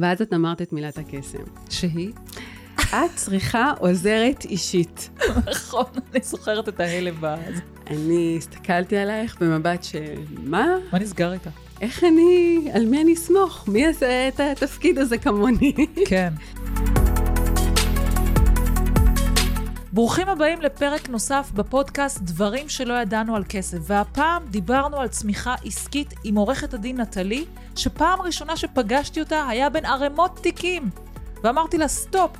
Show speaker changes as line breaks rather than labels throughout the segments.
ואז את אמרת את מילת הקסם.
שהיא?
את צריכה עוזרת אישית.
נכון, אני זוכרת את ההלם באז.
אני הסתכלתי עלייך במבט של מה?
מה נסגר איתה?
איך אני, על מי אני אסמוך? מי יעשה את התפקיד הזה כמוני?
כן. ברוכים הבאים לפרק נוסף בפודקאסט דברים שלא ידענו על כסף, והפעם דיברנו על צמיחה עסקית עם עורכת הדין נטלי, שפעם ראשונה שפגשתי אותה היה בין ערימות תיקים. ואמרתי לה, סטופ,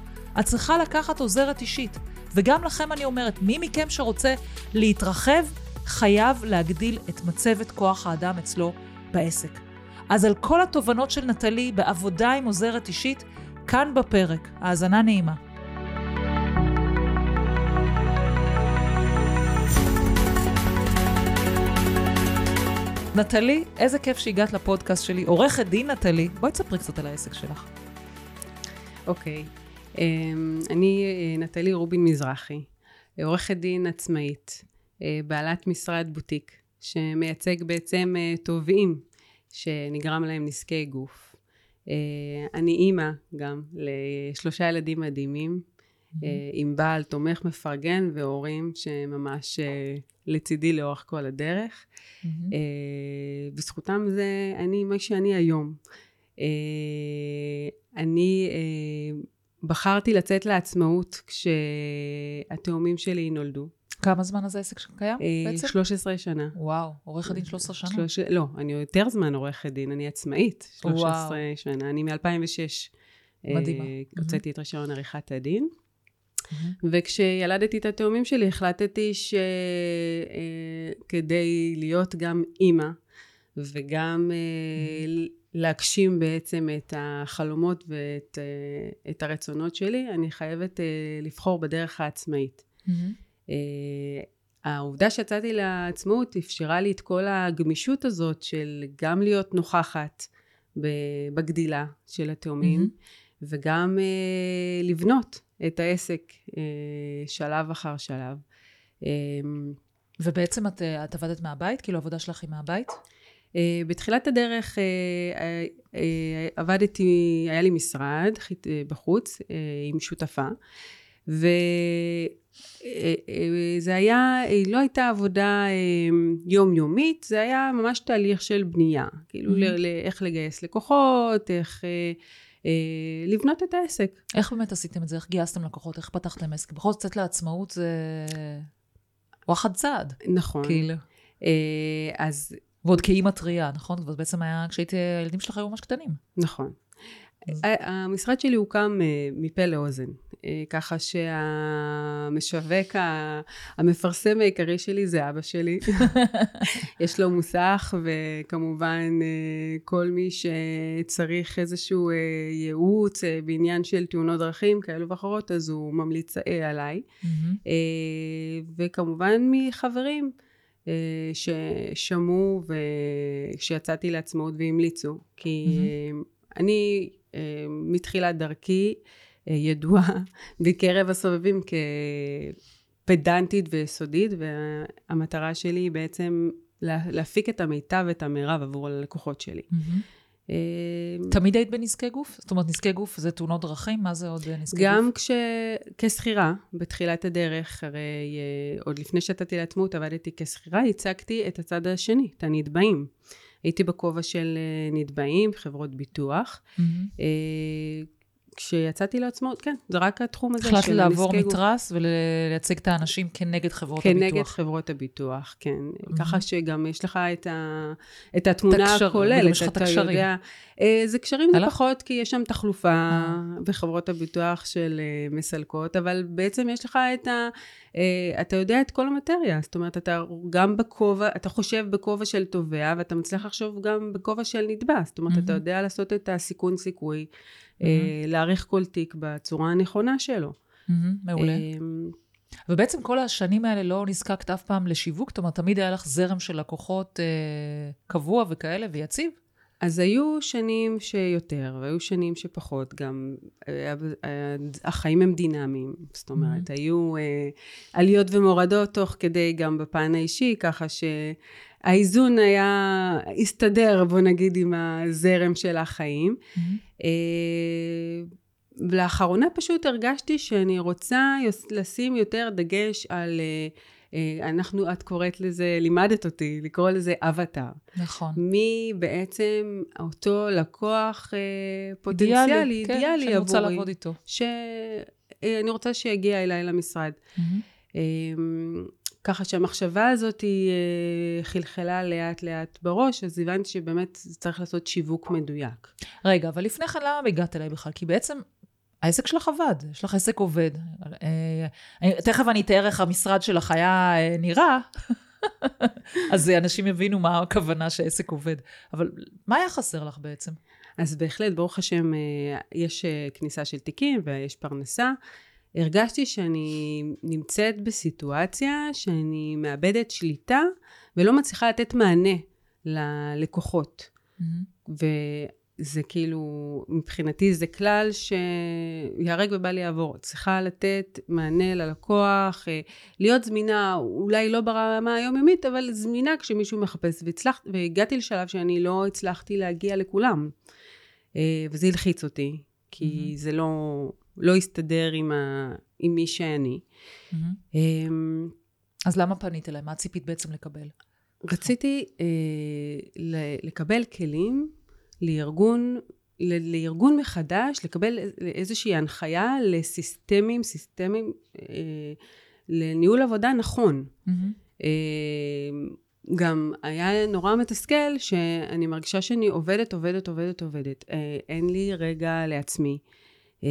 את צריכה לקחת עוזרת אישית. וגם לכם אני אומרת, מי מכם שרוצה להתרחב, חייב להגדיל את מצבת כוח האדם אצלו בעסק. אז על כל התובנות של נטלי בעבודה עם עוזרת אישית, כאן בפרק. האזנה נעימה. נטלי, איזה כיף שהגעת לפודקאסט שלי. עורכת דין נטלי, בואי תספרי קצת על העסק שלך.
אוקיי. אמ, אני אה, נטלי רובין מזרחי, עורכת דין עצמאית, אה, בעלת משרד בוטיק, שמייצג בעצם אה, תובעים שנגרם להם נזקי גוף. אני אימא גם לשלושה ילדים מדהימים, mm-hmm. עם בעל תומך מפרגן והורים שממש לצידי לאורך כל הדרך. Mm-hmm. בזכותם זה אני מה שאני היום. אני בחרתי לצאת לעצמאות כשהתאומים שלי נולדו.
כמה זמן אז העסק קיים
אה, בעצם? 13 שנה.
וואו, עורכת דין 13 שנה?
שלוש, לא, אני יותר זמן עורכת דין, אני עצמאית 13 וואו. שנה. אני מ-2006
אה, מדהימה.
הוצאתי mm-hmm. את רישיון עריכת הדין. Mm-hmm. וכשילדתי את התאומים שלי החלטתי שכדי אה, להיות גם אימא וגם mm-hmm. להגשים בעצם את החלומות ואת אה, את הרצונות שלי, אני חייבת אה, לבחור בדרך העצמאית. Mm-hmm. העובדה שיצאתי לעצמאות אפשרה לי את כל הגמישות הזאת של גם להיות נוכחת בגדילה של התאומים, mm-hmm. וגם לבנות את העסק שלב אחר שלב.
ובעצם את, את עבדת מהבית? כאילו העבודה שלך היא מהבית?
Uh, בתחילת הדרך עבדתי, היה לי משרד בחוץ עם שותפה, וזה היה, לא הייתה עבודה יומיומית, זה היה ממש תהליך של בנייה, כאילו mm-hmm. איך לגייס לקוחות, איך... לבנות את העסק.
איך באמת עשיתם את זה? איך גייסתם לקוחות? איך פתחתם עסק? בכל זאת, לצאת לעצמאות זה וואחד צעד.
נכון.
כאילו.
אז
ועוד כאימא טריה, נכון? זאת בעצם היה כשהייתי, הילדים שלך היו ממש קטנים.
נכון. המשרד שלי הוקם אה, מפה לאוזן, אה, ככה שהמשווק המפרסם העיקרי שלי זה אבא שלי. יש לו מוסך וכמובן אה, כל מי שצריך איזשהו ייעוץ בעניין של תאונות דרכים כאלו ואחרות אז הוא ממליץ עליי. וכמובן מחברים. אה, ששמעו וכשיצאתי לעצמאות והמליצו. כי mm-hmm. אני אה, מתחילת דרכי ידועה בקרב הסובבים כפדנטית ויסודית, והמטרה שלי היא בעצם להפיק את המיטב ואת המרב עבור הלקוחות שלי. Mm-hmm.
אמ, תמיד היית בנזקי גוף? זאת אומרת, נזקי גוף זה תאונות דרכים? מה זה עוד נזקי
גוף? גם כש... כשכירה, בתחילת הדרך, הרי אה, עוד לפני שתתי לעצמאות עבדתי כשכירה, הצגתי את הצד השני, את הנתבעים. הייתי בכובע של אה, נתבעים, חברות ביטוח. Mm-hmm. כשיצאתי לעצמאות, כן, זה רק התחום הזה של
נזקי גוף. החלטת לעבור מתרס ולייצג את האנשים כנגד חברות
כנגד
הביטוח.
כנגד חברות הביטוח, כן. Mm-hmm. ככה שגם יש לך את, ה, את התמונה הכוללת.
יש לך את הקשרים. יודע,
אה, זה קשרים זה פחות, כי יש שם תחלופה אה. בחברות הביטוח של אה, מסלקות, אבל בעצם יש לך את ה... אתה יודע את כל המטריה, זאת אומרת, אתה גם בכובע, אתה חושב בכובע של תובע, ואתה מצליח לחשוב גם בכובע של נתבע, זאת אומרת, mm-hmm. אתה יודע לעשות את הסיכון סיכוי. Mm-hmm. להעריך כל תיק בצורה הנכונה שלו.
מעולה. ובעצם כל השנים האלה לא נזקקת אף פעם לשיווק? זאת אומרת, תמיד היה לך זרם של לקוחות אה, קבוע וכאלה ויציב?
אז היו שנים שיותר, והיו שנים שפחות, גם אה, החיים הם דינמיים, זאת אומרת, mm-hmm. היו אה, עליות ומורדות תוך כדי גם בפן האישי, ככה ש... האיזון היה, הסתדר, בוא נגיד, עם הזרם של החיים.
Mm-hmm.
לאחרונה פשוט הרגשתי שאני רוצה לשים יותר דגש על... אה, אנחנו, את קוראת לזה, לימדת אותי לקרוא לזה אבטאר.
נכון.
מי בעצם אותו לקוח אה, פוטנציאלי, אידיאלי, כן, אידיאלי
שאני רוצה לעבוד איתו.
שאני אה, רוצה שיגיע אליי למשרד. Mm-hmm. ככה שהמחשבה הזאת היא חלחלה לאט לאט בראש, אז הבנתי שבאמת צריך לעשות שיווק מדויק.
רגע, אבל לפני כן למה הגעת אליי בכלל? כי בעצם העסק שלך עבד, יש לך עסק עובד. אה, תכף אני אתאר איך המשרד שלך היה אה, נראה, אז אנשים יבינו מה הכוונה שהעסק עובד. אבל מה היה חסר לך בעצם?
אז בהחלט, ברוך השם, אה, יש כניסה של תיקים ויש פרנסה. הרגשתי שאני נמצאת בסיטואציה שאני מאבדת שליטה ולא מצליחה לתת מענה ללקוחות. Mm-hmm. זה כאילו, מבחינתי זה כלל שיהרג ובל יעבור. צריכה לתת מענה ללקוח, אה, להיות זמינה, אולי לא ברמה היומיומית, אבל זמינה כשמישהו מחפש. והצלח, והגעתי לשלב שאני לא הצלחתי להגיע לכולם. אה, וזה הלחיץ אותי, כי mm-hmm. זה לא, לא הסתדר עם, ה, עם מי שאני. Mm-hmm.
אז למה פנית אליי? מה ציפית בעצם לקבל?
רציתי אה, לקבל כלים לארגון, לארגון מחדש, לקבל איזושהי הנחיה לסיסטמים, סיסטמים, אה, לניהול עבודה נכון. Mm-hmm. אה, גם היה נורא מתסכל שאני מרגישה שאני עובדת, עובדת, עובדת, עובדת. אה, אין לי רגע לעצמי. אה,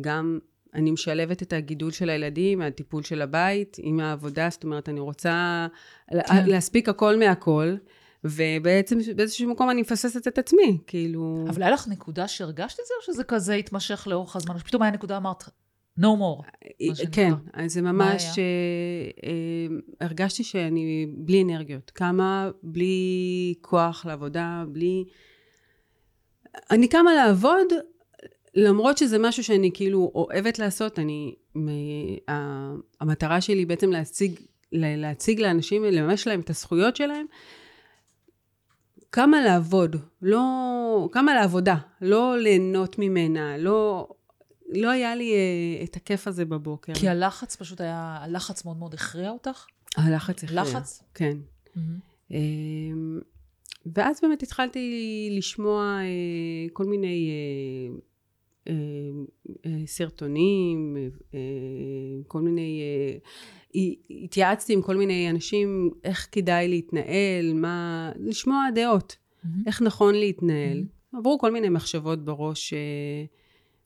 גם אני משלבת את הגידול של הילדים, הטיפול של הבית, עם העבודה, זאת אומרת, אני רוצה כן. להספיק הכל מהכל. ובעצם באיזשהו מקום אני מפססת את עצמי, כאילו...
אבל היה לך נקודה שהרגשת את זה, או שזה כזה התמשך לאורך הזמן? פתאום היה נקודה, אמרת, no more.
כן, אז זה ממש... אה, אה, הרגשתי שאני בלי אנרגיות. קמה בלי כוח לעבודה, בלי... אני קמה לעבוד, למרות שזה משהו שאני כאילו אוהבת לעשות, אני... המטרה שלי בעצם להציג, להציג לאנשים, לממש להם את הזכויות שלהם. כמה לעבוד, לא, כמה לעבודה, לא ליהנות ממנה, לא, לא היה לי uh, את הכיף הזה בבוקר.
כי הלחץ פשוט היה, הלחץ מאוד מאוד הכריע אותך?
הלחץ הכריע.
לחץ?
כן. Mm-hmm. Uh, ואז באמת התחלתי לשמוע uh, כל מיני uh, סרטונים, uh, כל מיני... התייעצתי עם כל מיני אנשים איך כדאי להתנהל, מה... לשמוע דעות, mm-hmm. איך נכון להתנהל. Mm-hmm. עברו כל מיני מחשבות בראש, אה,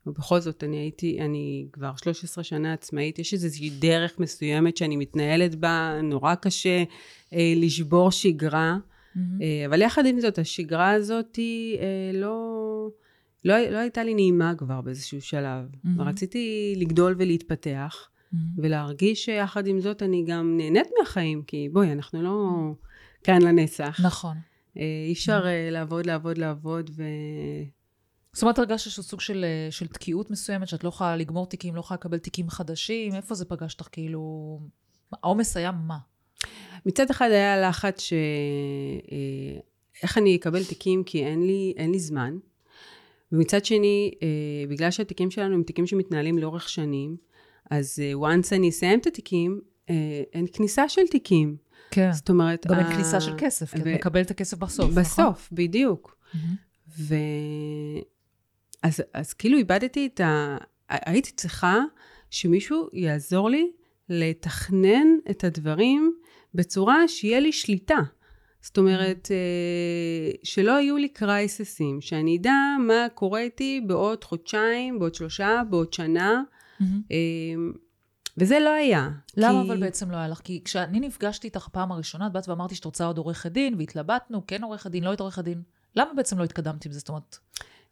ובכל זאת אני הייתי, אני כבר 13 שנה עצמאית, יש איזושהי דרך מסוימת שאני מתנהלת בה, נורא קשה אה, לשבור שגרה, mm-hmm. אה, אבל יחד עם זאת, השגרה הזאת היא אה, לא... לא, לא הייתה לי נעימה כבר באיזשהו שלב. Mm-hmm. רציתי לגדול ולהתפתח. mm-hmm. ולהרגיש שיחד עם זאת אני גם נהנית מהחיים, כי בואי, אנחנו לא כאן לנצח.
נכון.
אה, אי אפשר mm-hmm. לעבוד, לעבוד, לעבוד, ו...
זאת אומרת, הרגשת שיש סוג של, אה, של תקיעות מסוימת, שאת לא יכולה לגמור תיקים, לא יכולה לקבל תיקים חדשים, איפה זה פגש אותך? כאילו, העומס היה מה?
מצד אחד היה לחץ ש... איך אני אקבל תיקים כי אין לי, אין לי זמן. ומצד שני, בגלל שהתיקים שלנו הם תיקים שמתנהלים לאורך שנים, אז uh, once אני אסיים את התיקים, uh, אין כניסה של תיקים.
כן.
זאת אומרת...
גם אין uh, כניסה של כסף, כי ו... את מקבלת את הכסף בסוף,
בסוף, נכון? בסוף, בדיוק. Mm-hmm. ו... אז, אז כאילו איבדתי את ה... הייתי צריכה שמישהו יעזור לי לתכנן את הדברים בצורה שיהיה לי שליטה. זאת אומרת, שלא יהיו לי קרייססים, שאני אדע מה קורה איתי בעוד חודשיים, בעוד שלושה, בעוד שנה, אמ, וזה לא היה.
למה כי... אבל בעצם לא היה לך? כי כשאני נפגשתי איתך פעם הראשונה, את באת ואמרתי שאת רוצה עוד עורכת דין, והתלבטנו, כן עורכת דין, לא היית עורכת דין. למה בעצם לא התקדמת עם זה? זאת אומרת...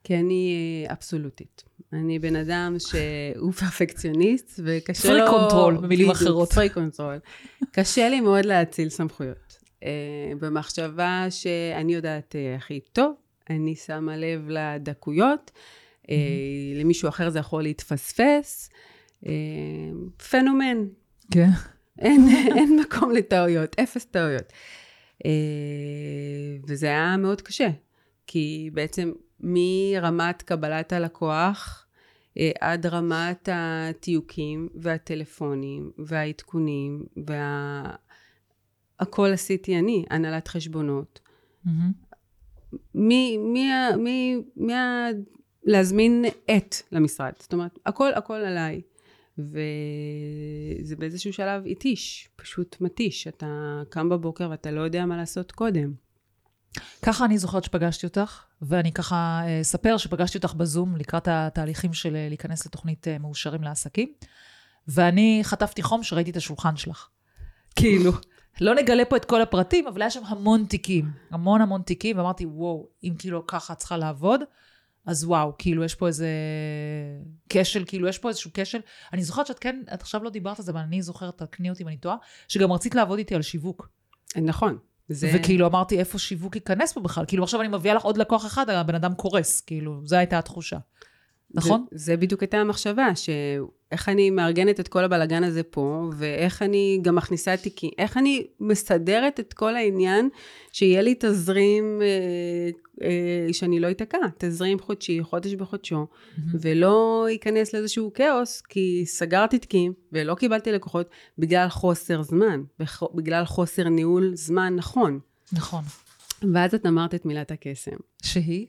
כי אני אה, אבסולוטית. אני בן אדם שהוא פרפקציוניסט, וקשה
לו... freak control, במילים אחרות.
freak control. קשה לי מאוד להאציל סמכויות. אה, במחשבה שאני יודעת אה, הכי טוב, אני שמה לב לדקויות, אה, למישהו אחר זה יכול להתפספס. אה, פנומן.
כן.
אין, אין מקום לטעויות, אפס טעויות. וזה היה מאוד קשה, כי בעצם מרמת קבלת הלקוח עד רמת התיוקים והטלפונים והעדכונים וה... הכל עשיתי אני, הנהלת חשבונות. מי, מי, מי, מי, להזמין עט למשרד. זאת אומרת, הכל הכל עליי. וזה באיזשהו שלב התיש, פשוט מתיש. אתה קם בבוקר ואתה לא יודע מה לעשות קודם.
ככה אני זוכרת שפגשתי אותך, ואני ככה אה, אספר שפגשתי אותך בזום לקראת התהליכים של אה, להיכנס לתוכנית אה, מאושרים לעסקים, ואני חטפתי חום שראיתי את השולחן שלך. כאילו, לא נגלה פה את כל הפרטים, אבל היה שם המון תיקים, המון המון תיקים, ואמרתי, וואו, אם כאילו ככה צריכה לעבוד, אז וואו, כאילו יש פה איזה כשל, כאילו יש פה איזשהו כשל. אני זוכרת שאת כן, את עכשיו לא דיברת על זה, אבל אני זוכרת, תקני אותי אם אני טועה, שגם רצית לעבוד איתי על שיווק.
נכון.
זה... וכאילו אמרתי, איפה שיווק ייכנס פה בכלל? כאילו עכשיו אני מביאה לך עוד לקוח אחד, הבן אדם קורס, כאילו, זו הייתה התחושה. נכון?
זה, זה בדיוק הייתה המחשבה, שאיך אני מארגנת את כל הבלגן הזה פה, ואיך אני גם מכניסה תיקים, איך אני מסדרת את כל העניין, שיהיה לי תזרים, אה, אה, שאני לא אתקע, תזרים חודשי, חודש בחודשו, mm-hmm. ולא ייכנס לאיזשהו כאוס, כי סגרתי תיקים ולא קיבלתי לקוחות בגלל חוסר זמן, בגלל חוסר ניהול זמן נכון.
נכון.
ואז את אמרת את מילת הקסם.
שהיא?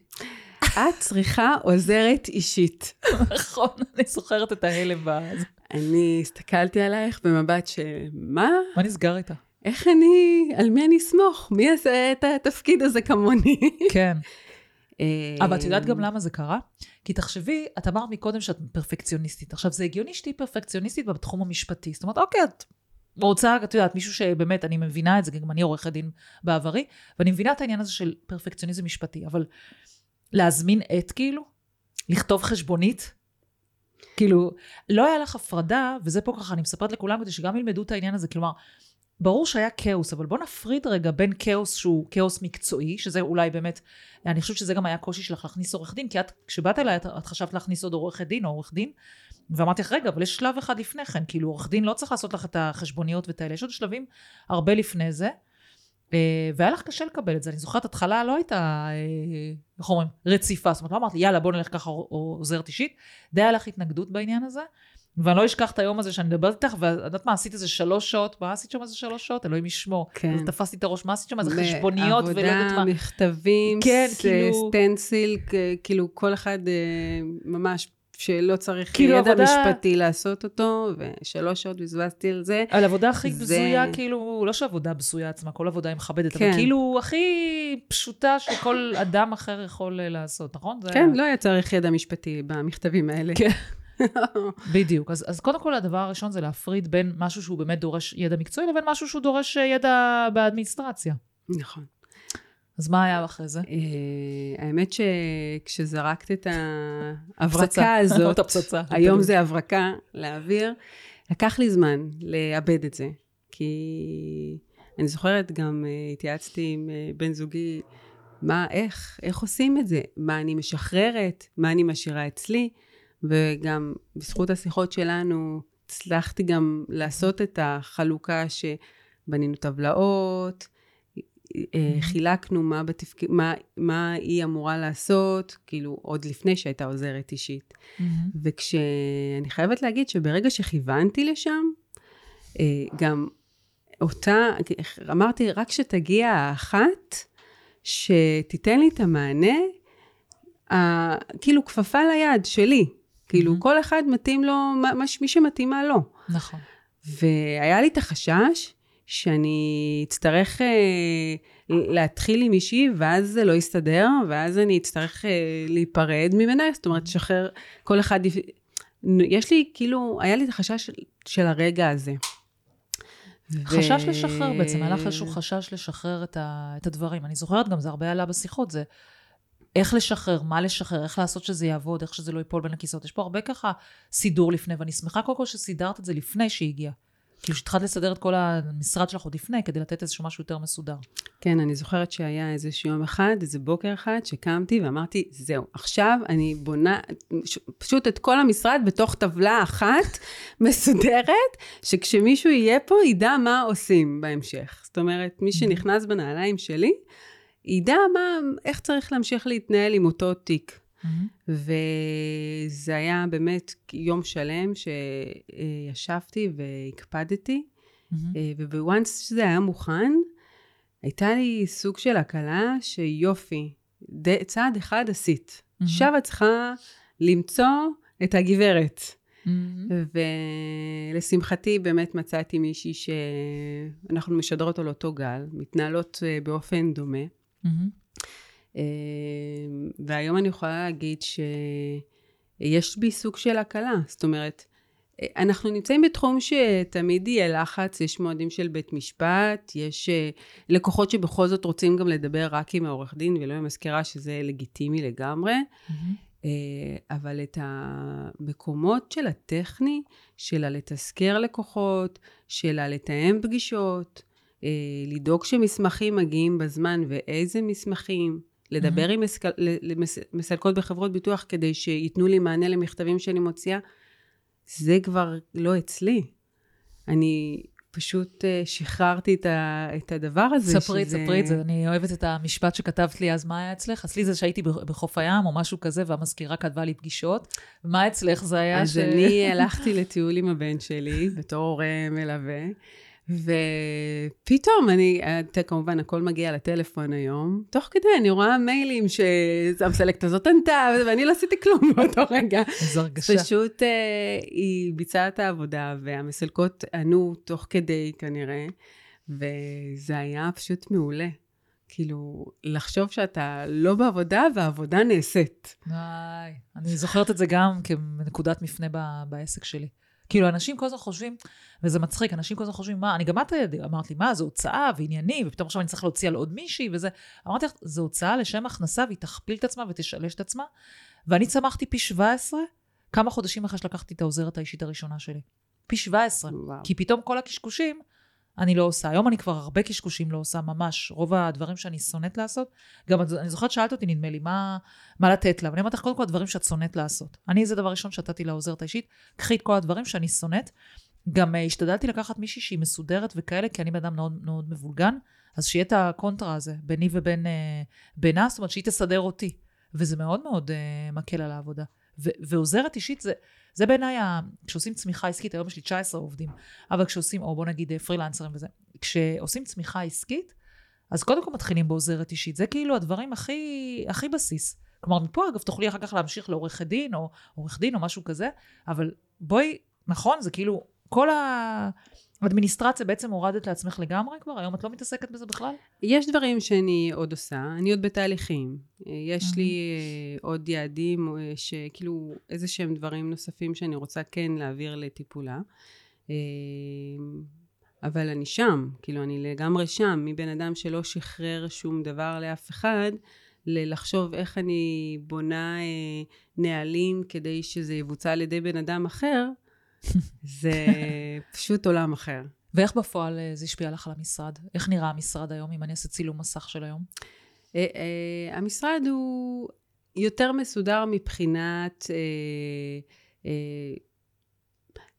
את צריכה עוזרת אישית.
נכון, אני זוכרת את ההלם באז.
אני הסתכלתי עלייך במבט של, מה?
מה נסגר איתה?
איך אני, על מי אני אסמוך? מי יעשה את התפקיד הזה כמוני?
כן. אה, אבל את יודעת גם למה זה קרה? כי תחשבי, את אמרת מקודם שאת פרפקציוניסטית. עכשיו, זה הגיוני שתהיי פרפקציוניסטית בתחום המשפטי. זאת אומרת, אוקיי, את רוצה, את יודעת, מישהו שבאמת, אני מבינה את זה, גם אני עורכת דין בעברי, ואני מבינה את העניין הזה של פרפקציוניזם משפטי, אבל להזמין עט כאילו? לכתוב חשבונית? כאילו, לא היה לך הפרדה, וזה פה ככה, אני מספרת לכולם כדי שגם ילמדו את העניין הזה, כלומר, ברור שהיה כאוס, אבל בוא נפריד רגע בין כאוס שהוא כאוס מקצועי, שזה אולי באמת, אני חושבת שזה גם היה קושי שלך להכניס עורך דין, כי את, כשבאת אליי, את, את חשבת להכניס עוד עורכת דין או עורך דין, ואמרתי לך, רגע, אבל יש שלב אחד לפני כן, כאילו עורך דין לא צריך לעשות לך את החשבוניות ואת האלה, יש עוד שלבים הרבה לפני זה. אה, והיה לך קשה לקבל את זה. אני זוכרת, התחלה לא הייתה, אה, איך אומרים, רציפה. זאת אומרת, לא אמרתי, יאללה, בוא ניקח ככה עוזרת אישית. די היה לך התנגדות בעניין הזה. ואני לא אשכח את היום הזה שאני מדברת איתך, ואת יודעת מה, עשית איזה שלוש שעות, מה עשית שם איזה שלוש שעות? אלוהים ישמור. כן. אז תפסתי את הראש, מה עשית שם? איזה חשבוניות ולא יודעת מה.
עבודה, מכתבים, כן, כאילו... סטנסיל, כאילו כל אחד אה, ממש שלא צריך כאילו ידע עבודה... משפטי לעשות אותו, ושלוש שעות בזבזתי על זה.
על עבודה הכי זה... בזויה, כאילו, לא שעבודה בזויה עצמה, כל עבודה היא מכבדת, כן. אבל כאילו הכי פשוטה שכל אדם אחר יכול אה, לעשות, נכון?
כן, היה... לא היה צריך ידע משפטי במכתבים האלה.
כן. בדיוק. אז, אז קודם כל, הדבר הראשון זה להפריד בין משהו שהוא באמת דורש ידע מקצועי, לבין משהו שהוא דורש אה, ידע באדמיניסטרציה.
נכון.
אז מה היה אחרי זה?
אה, האמת שכשזרקת את ההברקה הזאת, היום זה הברקה לאוויר, לקח לי זמן לאבד את זה. כי אני זוכרת, גם אה, התייעצתי עם אה, בן זוגי, מה, איך, איך עושים את זה? מה אני משחררת? מה אני משאירה אצלי? וגם בזכות השיחות שלנו, הצלחתי גם לעשות את החלוקה שבנינו טבלאות, חילקנו מה, בתפק... מה, מה היא אמורה לעשות, כאילו, עוד לפני שהייתה עוזרת אישית. Mm-hmm. וכשאני חייבת להגיד שברגע שכיוונתי לשם, אה, גם אותה, אמרתי, רק שתגיע האחת, שתיתן לי את המענה, כאילו כפפה ליד שלי. כאילו, mm-hmm. כל אחד מתאים לו, מי שמתאימה לו.
נכון.
והיה לי את החשש שאני אצטרך אה, להתחיל עם מישהי, ואז זה לא יסתדר, ואז אני אצטרך אה, להיפרד ממנה, זאת אומרת, לשחרר כל אחד, יש לי, כאילו, היה לי את החשש של, של הרגע הזה.
חשש ו... לשחרר בעצם, היה לך איזשהו חשש לשחרר את, ה, את הדברים. אני זוכרת גם, זה הרבה עלה בשיחות, זה איך לשחרר, מה לשחרר, איך לעשות שזה יעבוד, איך שזה לא ייפול בין הכיסאות. יש פה הרבה ככה סידור לפני, ואני שמחה קודם כל שסידרת את זה לפני שהיא הגיעה. כאילו שהתחלת לסדר את כל המשרד שלך עוד לפני, כדי לתת איזשהו משהו יותר מסודר.
כן, אני זוכרת שהיה איזשהו יום אחד, איזה בוקר אחד, שקמתי ואמרתי, זהו, עכשיו אני בונה פשוט את כל המשרד בתוך טבלה אחת מסודרת, שכשמישהו יהיה פה, ידע מה עושים בהמשך. זאת אומרת, מי שנכנס בנעליים שלי, ידע מה, איך צריך להמשיך להתנהל עם אותו תיק. Mm-hmm. וזה היה באמת יום שלם שישבתי והקפדתי, mm-hmm. ובוואנס שזה היה מוכן, הייתה לי סוג של הקלה שיופי, ד... צעד אחד עשית. Mm-hmm. עכשיו את צריכה למצוא את הגברת. Mm-hmm. ולשמחתי באמת מצאתי מישהי שאנחנו משדרות על אותו גל, מתנהלות אה, באופן דומה. Mm-hmm. אמ, והיום אני יכולה להגיד שיש בי סוג של הקלה. זאת אומרת, אנחנו נמצאים בתחום שתמיד יהיה לחץ, יש מועדים של בית משפט, יש אה, לקוחות שבכל זאת רוצים גם לדבר רק עם העורך דין ולא עם מזכירה, שזה לגיטימי לגמרי. Mm-hmm. אבל את המקומות של הטכני, של הלתזכר לקוחות, של הלתאם פגישות, אה, לדאוג שמסמכים מגיעים בזמן ואיזה מסמכים, לדבר mm-hmm. עם מסכל, מסלקות בחברות ביטוח כדי שייתנו לי מענה למכתבים שאני מוציאה, זה כבר לא אצלי. אני פשוט uh, שחררתי את, ה, את הדבר הזה.
ספרי, שזה... ספרי את זה. אני אוהבת את המשפט שכתבת לי, אז מה היה אצלך? אצלי זה שהייתי בחוף הים או משהו כזה, והמזכירה כתבה לי פגישות. מה אצלך זה היה
אז ש... אז אני הלכתי לטיול עם הבן שלי, בתור הורה מלווה. ופתאום אני, אתה כמובן, הכל מגיע לטלפון היום, תוך כדי אני רואה מיילים שהמסלקת הזאת ענתה, ואני לא עשיתי כלום באותו רגע.
איזו הרגשה.
פשוט uh, היא ביצעה את העבודה, והמסלקות ענו תוך כדי כנראה, וזה היה פשוט מעולה. כאילו, לחשוב שאתה לא בעבודה והעבודה נעשית.
איי, אני זוכרת את זה גם כנקודת מפנה בעסק שלי. כאילו, אנשים כל הזמן חושבים, וזה מצחיק, אנשים כל הזמן חושבים, מה, אני גם את אמרת לי, מה, זו הוצאה וענייני, ופתאום עכשיו אני צריך להוציא על עוד מישהי וזה. אמרתי לך, זו הוצאה לשם הכנסה, והיא תכפיל את עצמה ותשלש את עצמה. ואני צמחתי פי 17, כמה חודשים אחרי שלקחתי את העוזרת האישית הראשונה שלי. פי 17. וואו. כי פתאום כל הקשקושים, אני לא עושה. היום אני כבר הרבה קשקושים לא עושה, ממש. רוב הדברים שאני שונאת לעשות, גם אני זוכרת שאלת אותי, נדמה לי, מה, מה לתת לה. ואני אומרת לך, קודם כל, הדברים שאת שונאת לעשות. אני, זה דבר ראשון שנתתי לעוזרת האישית, קחי את כל הדברים שאני שונאת. גם uh, השתדלתי לקחת מישהי שהיא מסודרת וכאלה, כי אני בן אדם מאוד מאוד מבולגן, אז שיהיה את הקונטרה הזה ביני ובין uh, בינה, זאת אומרת שהיא תסדר אותי. וזה מאוד מאוד uh, מקל על העבודה. ו- ועוזרת אישית זה, זה בעיניי, כשעושים צמיחה עסקית, היום יש לי 19 עובדים, אבל כשעושים, או בוא נגיד פרילנסרים וזה, כשעושים צמיחה עסקית, אז קודם כל מתחילים בעוזרת אישית. זה כאילו הדברים הכי, הכי בסיס. כלומר, מפה אגב תוכלי אחר כך להמשיך לעורכת דין, או עורך דין, או משהו כזה, אבל בואי, נכון, זה כאילו, כל ה... אדמיניסטרציה בעצם הורדת לעצמך לגמרי כבר? היום את לא מתעסקת בזה בכלל?
יש דברים שאני עוד עושה, אני עוד בתהליכים. יש לי אה, עוד יעדים, אה, שכאילו איזה שהם דברים נוספים שאני רוצה כן להעביר לטיפולה. אה, אבל אני שם, כאילו אני לגמרי שם, מבן אדם שלא שחרר שום דבר לאף אחד, ללחשוב איך אני בונה נהלים כדי שזה יבוצע על ידי בן אדם אחר, זה פשוט עולם אחר.
ואיך בפועל אה, זה השפיע לך על המשרד? איך נראה המשרד היום, אם אני אעשה צילום מסך של היום?
אה, אה, המשרד הוא יותר מסודר מבחינת...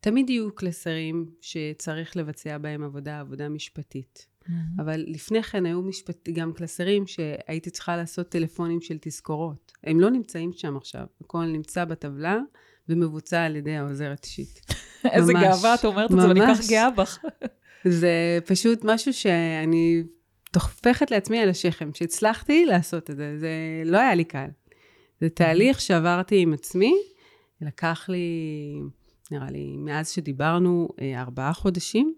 תמיד יהיו קלסרים שצריך לבצע בהם עבודה, עבודה משפטית. Mm-hmm. אבל לפני כן היו משפט, גם קלסרים שהייתי צריכה לעשות טלפונים של תזכורות. הם לא נמצאים שם עכשיו, הכל נמצא בטבלה. ומבוצע על ידי העוזרת אישית.
איזה גאווה את אומרת את זה, ואני כך גאה בך.
זה פשוט משהו שאני טופחת לעצמי על השכם, שהצלחתי לעשות את זה, זה לא היה לי קל. זה תהליך שעברתי עם עצמי, לקח לי, נראה לי, מאז שדיברנו, אה, ארבעה חודשים,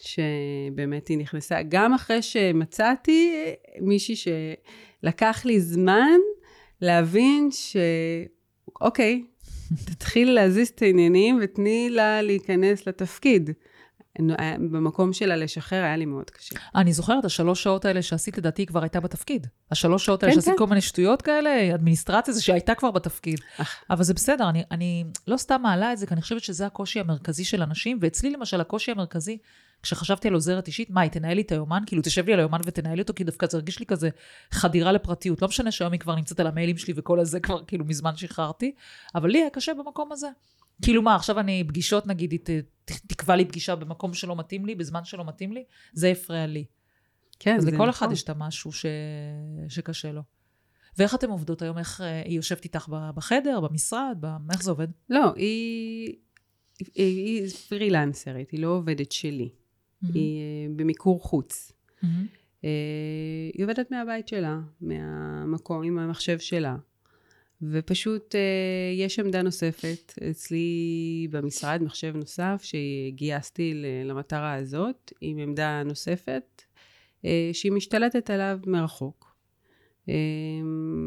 שבאמת היא נכנסה, גם אחרי שמצאתי אה, מישהי שלקח לי זמן להבין שאוקיי, תתחיל להזיז את העניינים ותני לה להיכנס לתפקיד. במקום שלה לשחרר היה לי מאוד קשה.
אני זוכרת, השלוש שעות האלה שעשית, לדעתי, כבר הייתה בתפקיד. השלוש שעות האלה
כן,
שעשית
כן.
כל מיני שטויות כאלה, אדמיניסטרציה, זה שהייתה כבר בתפקיד.
אך.
אבל זה בסדר, אני, אני לא סתם מעלה את זה, כי אני חושבת שזה הקושי המרכזי של אנשים, ואצלי למשל, הקושי המרכזי, כשחשבתי על עוזרת אישית, מה, היא תנהל לי את היומן? כאילו, תשב לי על היומן ותנהל לי אותו, כי דווקא זה הרגיש לי כזה חדירה לפרטיות. לא משנה שהיום היא כבר נמצאת על המיילים שלי וכל הזה כבר כאילו מזמן שחררתי, אבל לי היה קשה במקום הזה. כאילו מה, עכשיו אני פגישות, נגיד, היא תקבע לי פגישה במקום שלא מתאים לי, בזמן שלא מתאים לי, זה הפריע לי.
כן,
אז לכל אחד
נכון.
יש את המשהו ש... שקשה לו. ואיך אתן עובדות היום? איך אה, היא יושבת איתך בחדר, במשרד? איך זה עובד?
לא, היא, היא, היא פרילנסרית, היא לא עובדת שלי. היא אה, במיקור חוץ. אה, היא עובדת מהבית שלה, מהמקום, עם המחשב שלה. ופשוט אה, יש עמדה נוספת אצלי במשרד, מחשב נוסף, שגייסתי למטרה הזאת, עם עמדה נוספת, שהיא משתלטת עליו מרחוק. אה,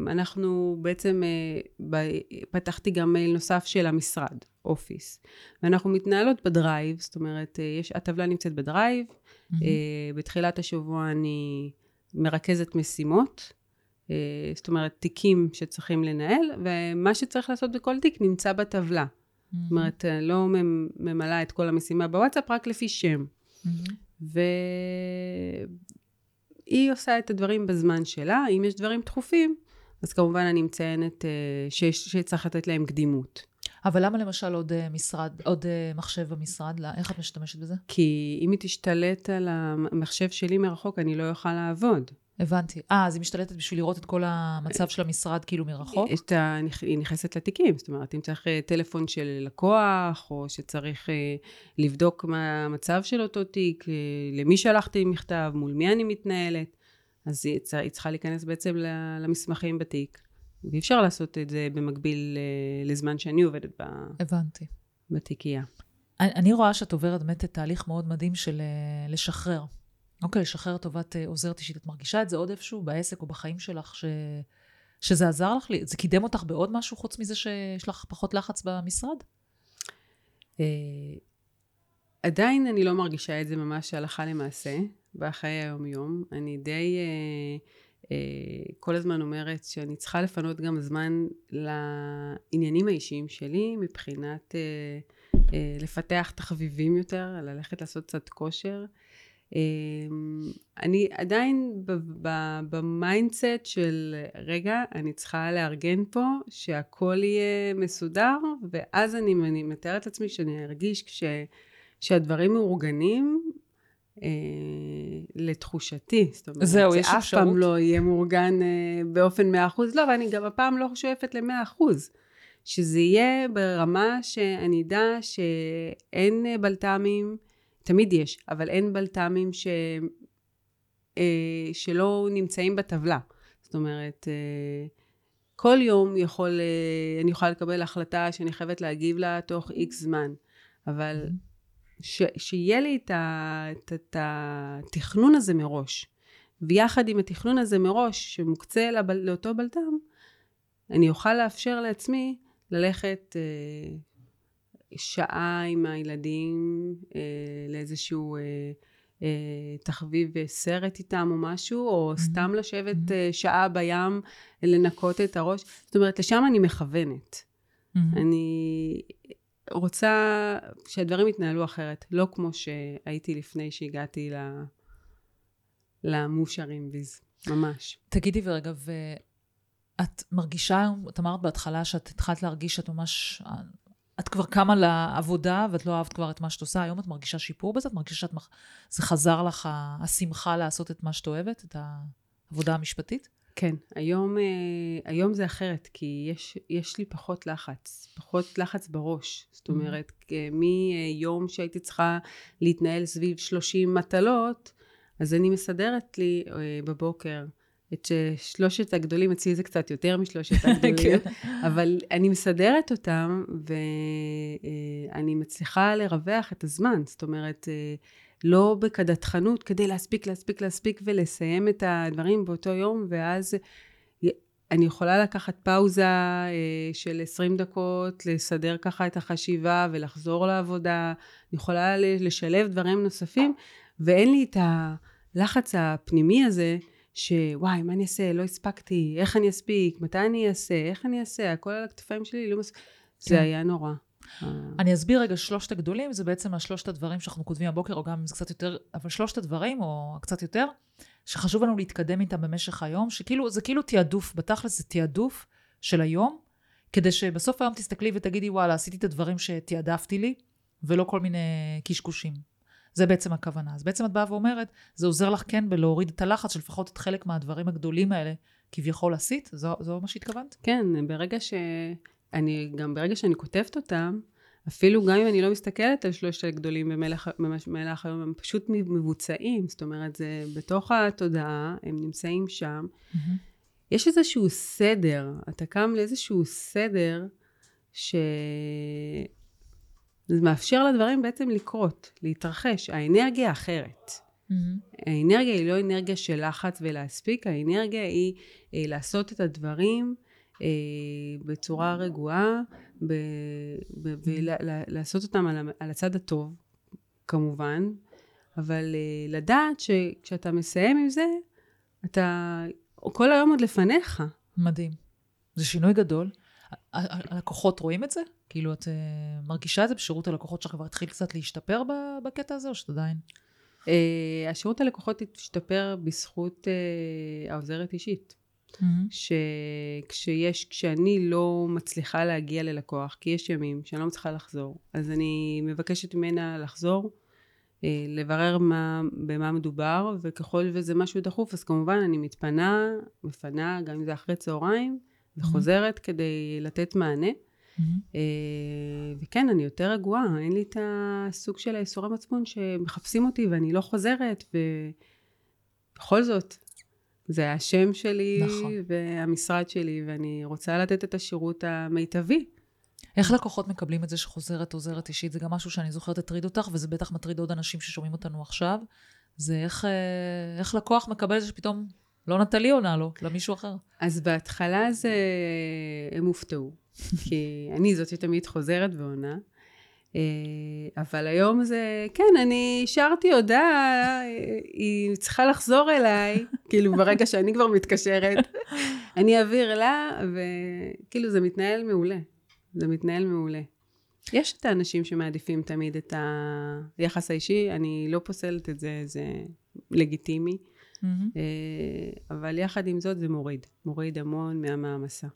אנחנו בעצם, אה, פתחתי גם מייל נוסף של המשרד, office, ואנחנו מתנהלות ב Drive, זאת אומרת, אה, יש, הטבלה נמצאת ב
Drive.
אה, בתחילת השבוע אני מרכזת משימות, זאת אומרת תיקים שצריכים לנהל, ומה שצריך לעשות בכל תיק נמצא בטבלה. זאת אומרת, לא ממ- ממלאה את כל המשימה בוואטסאפ, רק לפי שם.
מהמם.
והיא עושה את הדברים בזמן שלה, אם יש דברים דחופים, אז כמובן אני מציינת אה, שיש- שצריך לתת להם קדימות.
אבל למה למשל עוד אה, משרד, עוד אה, מחשב במשרד? לא, איך את משתמשת בזה?
כי אם היא תשתלט על המחשב שלי מרחוק, אני לא אוכל לעבוד.
הבנתי. אה, אז היא משתלטת בשביל לראות את כל המצב של המשרד כאילו מרחוק?
את ה... היא נכנסת לתיקים, זאת אומרת, אם צריך אה, טלפון של לקוח, או שצריך אה, לבדוק מה המצב של אותו תיק, אה, למי שלחתי מכתב, מול מי אני מתנהלת, אז היא, צ- היא צריכה להיכנס בעצם למסמכים בתיק. ואי אפשר לעשות את זה במקביל לזמן שאני עובדת ב-
הבנתי.
בתיקייה.
אני, רואה שאת עוברת באמת תהליך מאוד מדהים של לשחרר. אוקיי, לשחרר לטובת אה, עוזרת אישית. את מרגישה את זה עוד איפשהו בעסק או בחיים שלך, ש... שזה עזר לך? זה קידם אותך בעוד משהו חוץ מזה שיש לך פחות לחץ במשרד?
אה, עדיין אני לא מרגישה את זה ממש הלכה למעשה, בחיי היום-יום. אני די אה, אה, כל הזמן אומרת שאני צריכה לפנות גם זמן לעניינים האישיים שלי, מבחינת אה, אה, לפתח תחביבים יותר, ללכת לעשות קצת כושר. אני עדיין ב mindset של רגע, אני צריכה לארגן פה שהכל יהיה מסודר, ואז אני, אני מתארת לעצמי שאני ארגיש כש, שהדברים מאורגנים אה, לתחושתי. זאת אומרת,
זהו,
זה
יש
אף
אפשרות?
פעם לא יהיה מאורגן אה, באופן מאה אחוז. לא, ואני גם הפעם לא שואפת למאה אחוז. שזה יהיה ברמה שאני אדע שאין אה, בלת"מים, תמיד יש, אבל אין בלת"מים ש... אה, שלא נמצאים בטבלה. זאת אומרת, אה, כל יום יכול, אה, אני יכולה לקבל החלטה שאני חייבת להגיב לה תוך איקס זמן, אבל ש, שיהיה לי את, התכנון הזה מראש, ויחד עם התכנון הזה מראש, שמוקצה לאותו בלת"ם, אני אוכל לאפשר לעצמי ללכת אה, שעה עם הילדים אה, לאיזשהו אה, אה, תחביב אה, סרט איתם או משהו, או
Mhm.
סתם לשבת
Mhm.
אה, שעה בים לנקות את הראש. זאת אומרת, לשם אני מכוונת.
מהמם.
אני רוצה שהדברים יתנהלו אחרת, לא כמו שהייתי לפני שהגעתי ל... למושרים ביז, ממש.
תגידי ורגע, ואת מרגישה את אמרת בהתחלה שאת התחלת להרגיש שאת ממש, את כבר קמה לעבודה ואת לא אהבת כבר את מה שאת עושה, היום את מרגישה שיפור בזה? את מרגישה שאת, מח- זה חזר לך השמחה לעשות את מה שאת אוהבת, את העבודה המשפטית?
כן, היום, אה, היום זה אחרת, כי יש, יש לי פחות לחץ, פחות לחץ בראש. זאת אומרת, אה, מיום שהייתי צריכה להתנהל סביב 30 מטלות, אז אני מסדרת לי אה, בבוקר את שלושת הגדולים, אצלי זה קצת יותר משלושת הגדולים, אבל אני מסדרת אותם, ואני מצליחה לרווח את הזמן. זאת אומרת, אה, לא בקדחתנות, כדי להספיק, להספיק, להספיק ולסיים את הדברים באותו יום, ואז אני יכולה לקחת פאוזה אה, של 20 דקות, לסדר ככה את החשיבה ולחזור לעבודה. אני יכולה לשלב דברים נוספים, ואין לי את הלחץ הפנימי הזה, שוואי, מה אני אעשה? לא הספקתי, איך אני אספיק? מתי אני אעשה? איך אני אעשה? הכל על הכתפיים שלי, לא מס... כן. זה היה נורא.
אני אסביר רגע שלושת הגדולים, זה בעצם השלושת הדברים שאנחנו כותבים הבוקר, או גם אם זה קצת יותר, אבל שלושת הדברים, או קצת יותר, שחשוב לנו להתקדם איתם במשך היום, שכאילו, זה כאילו תעדוף, בתכלס זה תעדוף של היום, כדי שבסוף היום תסתכלי ותגידי, וואלה, עשיתי את הדברים שתעדפתי לי, ולא כל מיני קשקושים. זה בעצם הכוונה. אז בעצם את באה ואומרת, זה עוזר לך כן בלהוריד את הלחץ, שלפחות את חלק מהדברים הגדולים האלה כביכול עשית? זו, זו מה שהתכוונת?
כן, ברגע ש... אני, גם ברגע שאני כותבת אותם, אפילו גם אם אני לא מסתכלת על שלושת הגדולים במהלך היום, הם פשוט מבוצעים, זאת אומרת, זה בתוך התודעה, הם נמצאים שם. Mm-hmm. יש איזשהו סדר, אתה קם לאיזשהו סדר ש... זה מאפשר לדברים בעצם לקרות, להתרחש. האנרגיה אחרת. Mm-hmm. האנרגיה היא לא אנרגיה של לחץ ולהספיק, האנרגיה היא אה, לעשות את הדברים אה, בצורה רגועה, ב, ב, ולעשות אותם על, על הצד הטוב, כמובן, אבל אה, לדעת שכשאתה מסיים עם זה, אתה כל היום עוד לפניך.
מדהים. זה שינוי גדול. הלקוחות רואים את זה? כאילו, את uh, מרגישה את זה בשירות הלקוחות שלך כבר התחיל קצת להשתפר בקטע הזה, או שאת עדיין?
Uh, השירות הלקוחות השתפר בזכות uh, העוזרת אישית. Mm-hmm. שכשיש, כשאני לא מצליחה להגיע ללקוח, כי יש ימים שאני לא מצליחה לחזור, אז אני מבקשת ממנה לחזור, לברר מה, במה מדובר, וככל וזה משהו דחוף, אז כמובן אני מתפנה, מפנה, גם אם זה אחרי צהריים, וחוזרת mm-hmm. כדי לתת מענה. Mm-hmm. וכן, אני יותר רגועה, אין לי את הסוג של האיסורי מצפון שמחפשים אותי ואני לא חוזרת, ובכל זאת, זה השם שלי נכון. והמשרד שלי, ואני רוצה לתת את השירות המיטבי.
איך לקוחות מקבלים את זה שחוזרת עוזרת אישית? זה גם משהו שאני זוכרת הטריד אותך, וזה בטח מטריד עוד אנשים ששומעים אותנו עכשיו. זה איך, אה, איך לקוח מקבל את זה שפתאום לא נטלי עונה לו, למישהו אחר.
אז בהתחלה זה... הם הופתעו, כי אני זאת שתמיד חוזרת ועונה. אה, אבל היום זה, כן, אני השארתי הודעה, היא צריכה לחזור אליי, כאילו ברגע שאני כבר מתקשרת, אני אעביר לה, וכאילו זה מתנהל מעולה. זה מתנהל מעולה. יש את האנשים שמעדיפים תמיד את היחס האישי, אני לא פוסלת את זה, זה לגיטימי. Mm-hmm. אבל יחד עם זאת זה מוריד, מוריד המון מהמעמסה.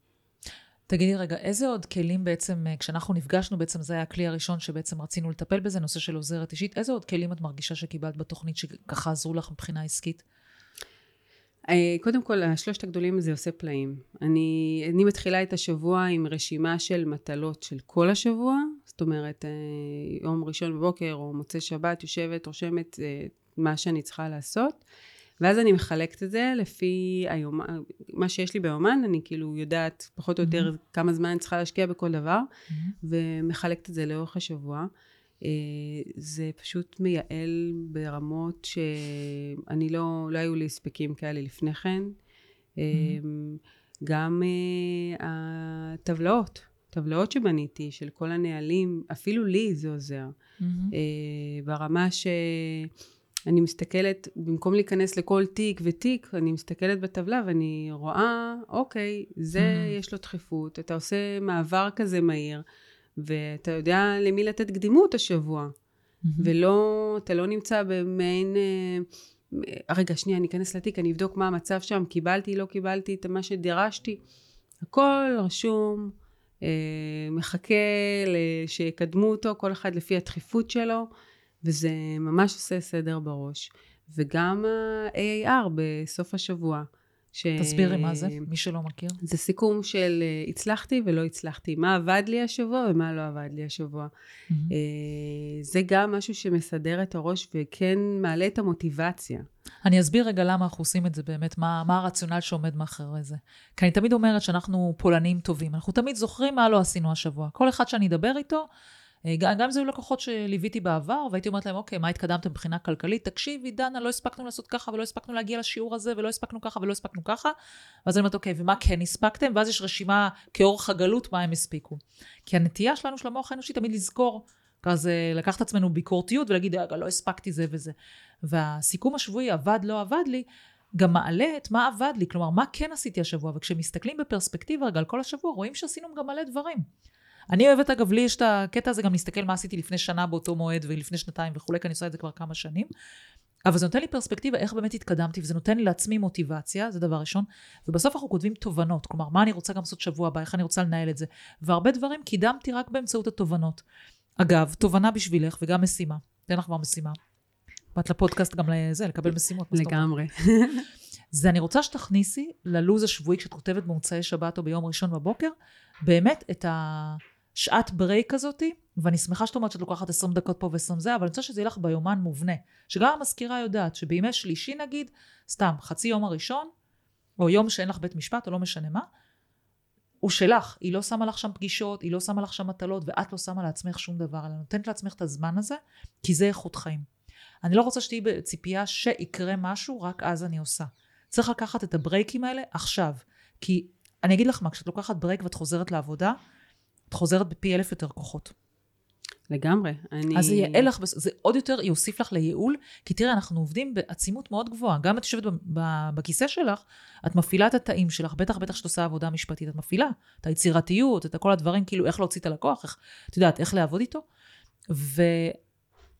תגידי רגע, איזה עוד כלים בעצם, אה, כשאנחנו נפגשנו, בעצם זה היה הכלי הראשון שבעצם רצינו לטפל בזה, נושא של עוזרת אישית, איזה עוד כלים את מרגישה שקיבלת בתוכנית שככה עזרו לך מבחינה עסקית?
אה, קודם כל, השלושת הגדולים זה עושה פלאים. אני, אני מתחילה את השבוע עם רשימה של מטלות של כל השבוע, זאת אומרת, יום ראשון בבוקר או מוצאי שבת, יושבת, רושמת מה שאני צריכה לעשות. ואז אני מחלקת את זה לפי היומן, מה שיש לי ביומן, אני כאילו יודעת פחות או יותר mm-hmm. כמה זמן אני צריכה להשקיע בכל דבר, mm-hmm. ומחלקת את זה לאורך השבוע. אה, זה פשוט מייעל ברמות שאני לא, לא היו לי הספקים כאלה לפני כן. Mm-hmm. גם uh, הטבלאות, טבלאות שבניתי של כל הנהלים, אפילו לי זה עוזר. Mm-hmm. ברמה ש... אני מסתכלת, במקום להיכנס לכל תיק ותיק, אני מסתכלת בטבלה ואני רואה, אוקיי, זה mm-hmm. יש לו דחיפות, אתה עושה מעבר כזה מהיר, ואתה יודע למי לתת קדימות השבוע, mm-hmm. ולא, אתה לא נמצא במעין, אה, רגע, שנייה, אני אכנס לתיק, אני אבדוק מה המצב שם, קיבלתי, לא קיבלתי את מה שדרשתי, הכל רשום, אה, מחכה שיקדמו אותו, כל אחד לפי הדחיפות שלו. וזה ממש עושה סדר בראש. וגם ה-AAR בסוף השבוע.
ש... תסבירי מה זה, מי שלא מכיר.
זה סיכום של אה, הצלחתי ולא הצלחתי. מה עבד לי השבוע ומה לא עבד לי השבוע. Mm-hmm. זה גם משהו שמסדר את הראש וכן מעלה את המוטיבציה.
אני אסביר רגע למה אנחנו עושים את זה באמת, מה, מה הרציונל שעומד מאחורי זה. כי אני תמיד אומרת שאנחנו פולנים טובים. אנחנו תמיד זוכרים מה לא עשינו השבוע. כל אחד שאני אדבר איתו, גם גם אם זה היו לקוחות שליוויתי בעבר, והייתי אומרת להם, אוקיי, מה התקדמתם מבחינה כלכלית? תקשיבי, דנה, לא הספקנו לעשות ככה, ולא הספקנו להגיע לשיעור הזה, ולא הספקנו ככה, ולא הספקנו ככה. ואז אני אומרת, אוקיי, ומה כן הספקתם? ואז יש רשימה כאורך הגלות, מה הם הספיקו. כי הנטייה שלנו, של המוח האנושי, תמיד לזכור, כזה לקחת עצמנו ביקורתיות ולהגיד, רגע, לא הספקתי זה וזה. והסיכום השבועי, עבד, לא עבד לי, גם מעלה את מה עבד לי, כלומר, מה כן עשיתי השבוע, וכשמסתכלים בפרספקטיבה רגע על כל השבוע, רואים שעשינו גם מלא דברים. אני אוהבת, אגב, לי יש את הקטע הזה גם להסתכל מה עשיתי לפני שנה באותו מועד ולפני שנתיים וכולי, כי אני עושה את זה כבר כמה שנים. אבל זה נותן לי פרספקטיבה איך באמת התקדמתי, וזה נותן לי לעצמי מוטיבציה, זה דבר ראשון. ובסוף אנחנו כותבים תובנות, כלומר, מה אני רוצה גם לעשות שבוע הבא, איך אני רוצה לנהל את זה. והרבה דברים קידמתי רק באמצעות התובנות. אגב, תובנה בשבילך וגם משימה. תן לך כבר משימה. באת לפודקאסט גם לזה, לקבל משימות.
לגמרי.
זה אני רוצה שתכניסי ללו"ז השבועי כשאת כותבת במוצאי שבת או ביום ראשון בבוקר, באמת את השעת ברייק הזאתי, ואני שמחה שאת אומרת שאת לוקחת 20 דקות פה ו-20 זה, אבל אני רוצה שזה יהיה לך ביומן מובנה. שגם המזכירה יודעת שבימי שלישי נגיד, סתם, חצי יום הראשון, או יום שאין לך בית משפט, או לא משנה מה, הוא שלך. היא לא שמה לך שם פגישות, היא לא שמה לך שם מטלות, ואת לא שמה לעצמך שום דבר, אלא נותנת לעצמך את הזמן הזה, כי זה איכות חיים. אני לא רוצה שתהיי בציפייה שיקרה משהו, רק אז אני עושה. צריך לקחת את הברייקים האלה עכשיו. כי אני אגיד לך מה, כשאת לוקחת ברייק ואת חוזרת לעבודה, את חוזרת בפי אלף יותר כוחות.
לגמרי. אני...
אז זה יעל לך, זה עוד יותר יוסיף לך לייעול, כי תראה, אנחנו עובדים בעצימות מאוד גבוהה. גם את יושבת בכיסא שלך, את מפעילה את התאים שלך, בטח בטח שאת עושה עבודה משפטית, את מפעילה את היצירתיות, את כל הדברים, כאילו איך להוציא את הלקוח, איך, את יודעת, איך לעבוד איתו.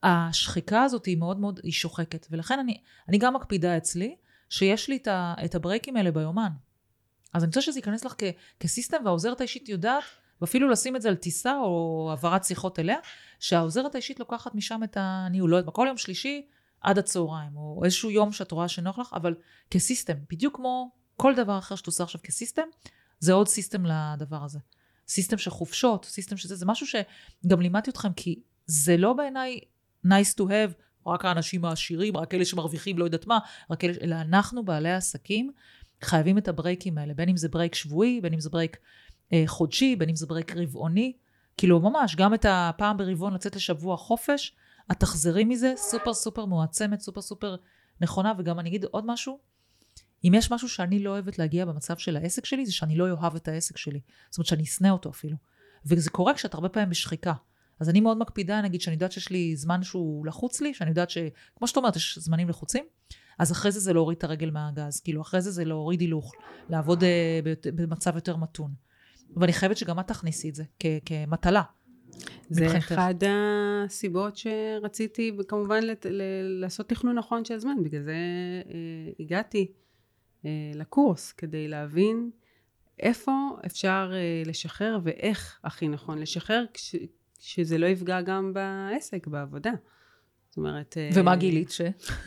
והשחיקה הזאת היא מאוד מאוד, היא שוחקת. ולכן אני, אני גם מקפידה אצלי, שיש לי את הברייקים האלה ביומן. אז אני רוצה שזה ייכנס לך כ- כסיסטם, והעוזרת האישית יודעת, ואפילו לשים את זה על טיסה או העברת שיחות אליה, שהעוזרת האישית לוקחת משם את הניהול. לא יודעת, בכל יום שלישי עד הצהריים, או איזשהו יום שאת רואה שנוח לך, אבל כ system, בדיוק כמו כל דבר אחר שאת עושה עכשיו כ system, זה עוד system לדבר הזה. system של חופשות, system שזה, זה משהו שגם לימדתי אתכם, כי זה לא בעיניי nice to have, רק האנשים העשירים, רק אלה שמרוויחים לא יודעת מה, רק אלה, אלא אנחנו בעלי העסקים חייבים את ה breakים האלה, בין אם זה break שבועי, בין אם זה break חודשי, בין אם זה break רבעוני, כאילו ממש, גם את הפעם ברבעון לצאת לשבוע חופש, את תחזרי מזה סופר סופר מועצמת, סופר סופר נכונה, וגם אני אגיד עוד משהו, אם יש משהו שאני לא אוהבת להגיע במצב של העסק שלי, זה שאני לא אוהב את העסק שלי. זאת אומרת שאני אשנא אותו אפילו. וזה קורה כשאת הרבה פעמים בשחיקה. אז אני מאוד מקפידה, נגיד, שאני יודעת שיש לי זמן שהוא לחוץ לי, שאני יודעת ש... כמו שאת אומרת, יש זמנים לחוצים, אז אחרי זה זה להוריד את הרגל מהגז. כאילו, אחרי זה זה להוריד הילוך, לעבוד uh, במצב יותר מתון. ואני חייבת שגם את תכניסי את זה כ- כמטלה.
זה מבחינתך. אחד הסיבות שרציתי, כמובן, לת- ל- לעשות תכנון נכון של זמן. בגלל זה uh, הגעתי uh, לקורס, כדי להבין איפה אפשר uh, לשחרר ואיך הכי נכון לשחרר, כש- שזה לא יפגע גם בעסק, בעבודה. זאת אומרת...
אה, ומה גילית ש?